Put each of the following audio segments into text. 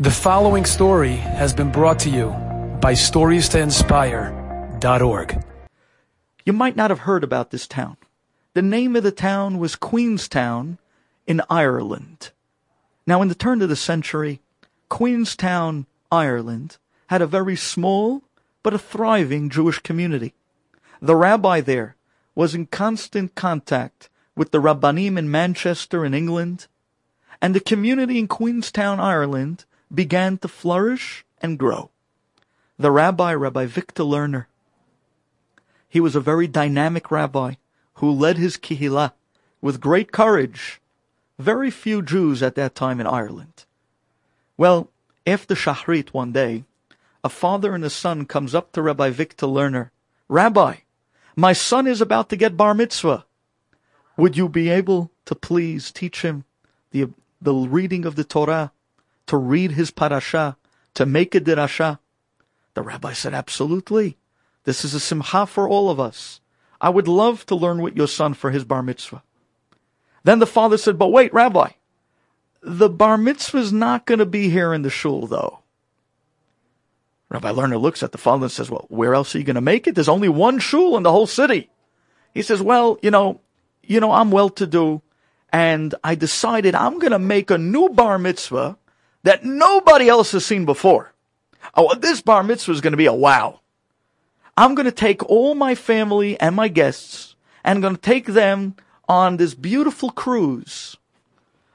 The following story has been brought to you by StoriesToInspire.org. You might not have heard about this town. The name of the town was Queenstown in Ireland. Now, in the turn of the century, Queenstown, Ireland, had a very small but a thriving Jewish community. The rabbi there was in constant contact with the Rabbanim in Manchester in England, and the community in Queenstown, Ireland, began to flourish and grow. The rabbi, Rabbi Victor Lerner, he was a very dynamic rabbi who led his kihila with great courage. Very few Jews at that time in Ireland. Well, after Shachrit one day, a father and a son comes up to Rabbi Victor Lerner. Rabbi, my son is about to get bar mitzvah. Would you be able to please teach him the, the reading of the Torah to read his parasha, to make a dirasha? The rabbi said, absolutely. This is a simcha for all of us. I would love to learn with your son for his bar mitzvah. Then the father said, but wait, rabbi, the bar mitzvah is not going to be here in the shul though. Rabbi Lerner looks at the father and says, well, where else are you going to make it? There's only one shul in the whole city. He says, well, you know, you know, I'm well to do and I decided I'm going to make a new bar mitzvah that nobody else has seen before. Oh, this bar mitzvah is going to be a wow. I'm going to take all my family and my guests and I'm going to take them on this beautiful cruise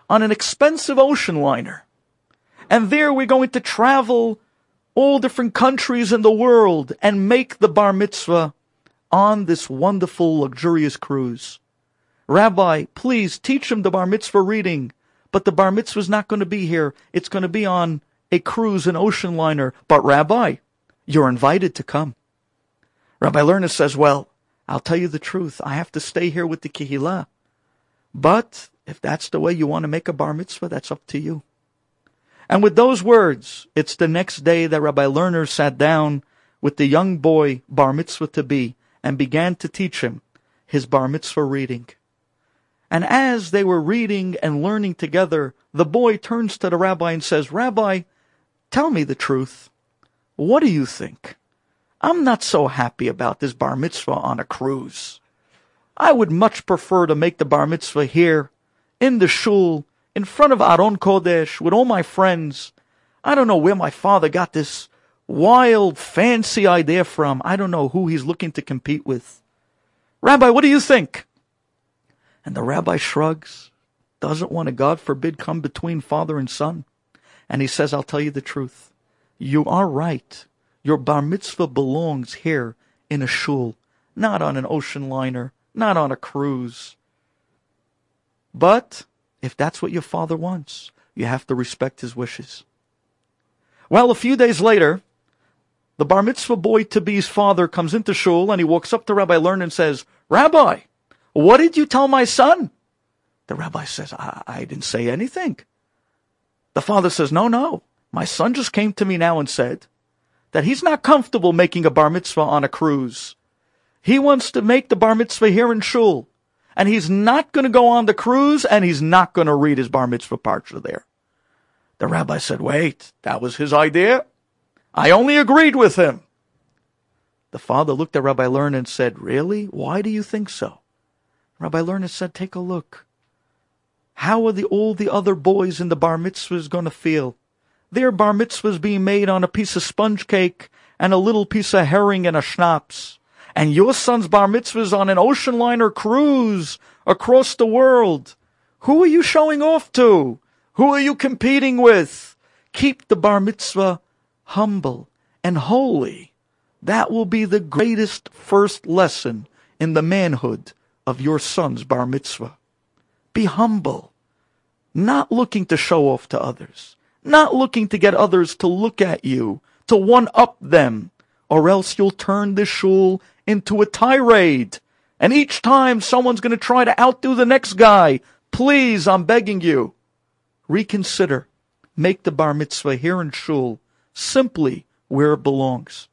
on an expensive ocean liner. And there we're going to travel all different countries in the world and make the bar mitzvah on this wonderful, luxurious cruise. Rabbi, please teach him the bar mitzvah reading but the bar mitzvah is not going to be here. It's going to be on a cruise, an ocean liner. But Rabbi, you're invited to come. Rabbi Lerner says, well, I'll tell you the truth. I have to stay here with the Kihila. But if that's the way you want to make a bar mitzvah, that's up to you. And with those words, it's the next day that Rabbi Lerner sat down with the young boy bar mitzvah to be and began to teach him his bar mitzvah reading. And as they were reading and learning together, the boy turns to the rabbi and says, Rabbi, tell me the truth. What do you think? I'm not so happy about this bar mitzvah on a cruise. I would much prefer to make the bar mitzvah here, in the shul, in front of Aron Kodesh, with all my friends. I don't know where my father got this wild, fancy idea from. I don't know who he's looking to compete with. Rabbi, what do you think? And the rabbi shrugs, doesn't want to, God forbid, come between father and son. And he says, I'll tell you the truth. You are right. Your bar mitzvah belongs here in a shul, not on an ocean liner, not on a cruise. But if that's what your father wants, you have to respect his wishes. Well, a few days later, the bar mitzvah boy to be's father comes into shul and he walks up to Rabbi Lerner and says, Rabbi, what did you tell my son? The rabbi says, I, I didn't say anything. The father says, No, no. My son just came to me now and said that he's not comfortable making a bar mitzvah on a cruise. He wants to make the bar mitzvah here in shul. And he's not going to go on the cruise and he's not going to read his bar mitzvah parsha there. The rabbi said, wait, that was his idea. I only agreed with him. The father looked at Rabbi Lerner and said, really? Why do you think so? Rabbi Lerner said, take a look. How are the, all the other boys in the bar mitzvahs going to feel? Their bar mitzvahs being made on a piece of sponge cake and a little piece of herring and a schnapps. And your son's bar mitzvahs on an ocean liner cruise across the world. Who are you showing off to? Who are you competing with? Keep the bar mitzvah humble and holy. That will be the greatest first lesson in the manhood of your son's bar mitzvah. Be humble, not looking to show off to others, not looking to get others to look at you, to one up them, or else you'll turn this shul into a tirade. And each time someone's going to try to outdo the next guy. Please, I'm begging you, reconsider. Make the bar mitzvah here in shul simply where it belongs.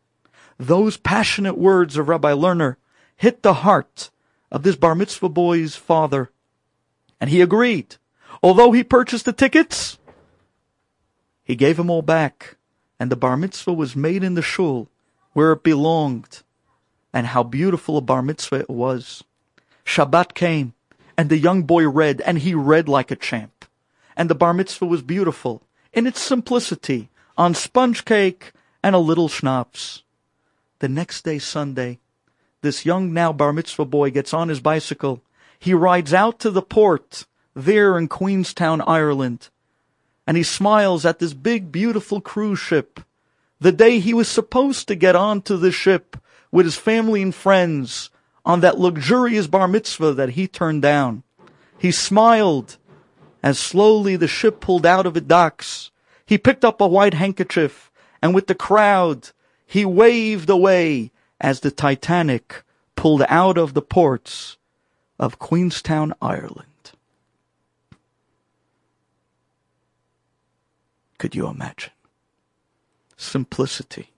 Those passionate words of Rabbi Lerner hit the heart of this bar mitzvah boy's father. And he agreed. Although he purchased the tickets, He gave them all back, and the bar mitzvah was made in the shul where it belonged. And how beautiful a bar mitzvah it was. Shabbat came, and the young boy read, and he read like a champ. And the bar mitzvah was beautiful in its simplicity, on sponge cake and a little schnapps. The next day, Sunday, this young now bar mitzvah boy gets on his bicycle. He rides out to the port there in Queenstown, Ireland, and he smiles at this big, beautiful cruise ship. The day he was supposed to get onto the ship with his family and friends on that luxurious bar mitzvah that he turned down. He smiled as slowly the ship pulled out of the docks. He picked up a white handkerchief and with the crowd, he waved away as the Titanic pulled out of the ports of Queenstown, Ireland. Could you imagine? Simplicity.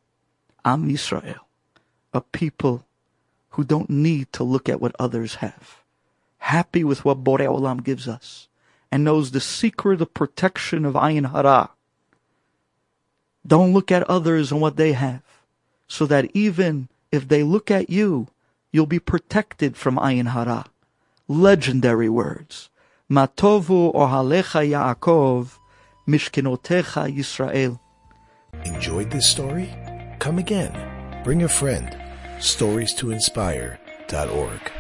Am Yisrael, a people who don't need to look at what others have, happy with what Borei Olam gives us, and knows the secret of protection of Ayin Hara. Don't look at others and what they have, so that even if they look at you, you'll be protected from Ayin Hara. Legendary words. Matovu ohalecha Yaakov Mishkenotecha Yisrael. Enjoyed this story? Come again. Bring a friend. Stories to inspire.org.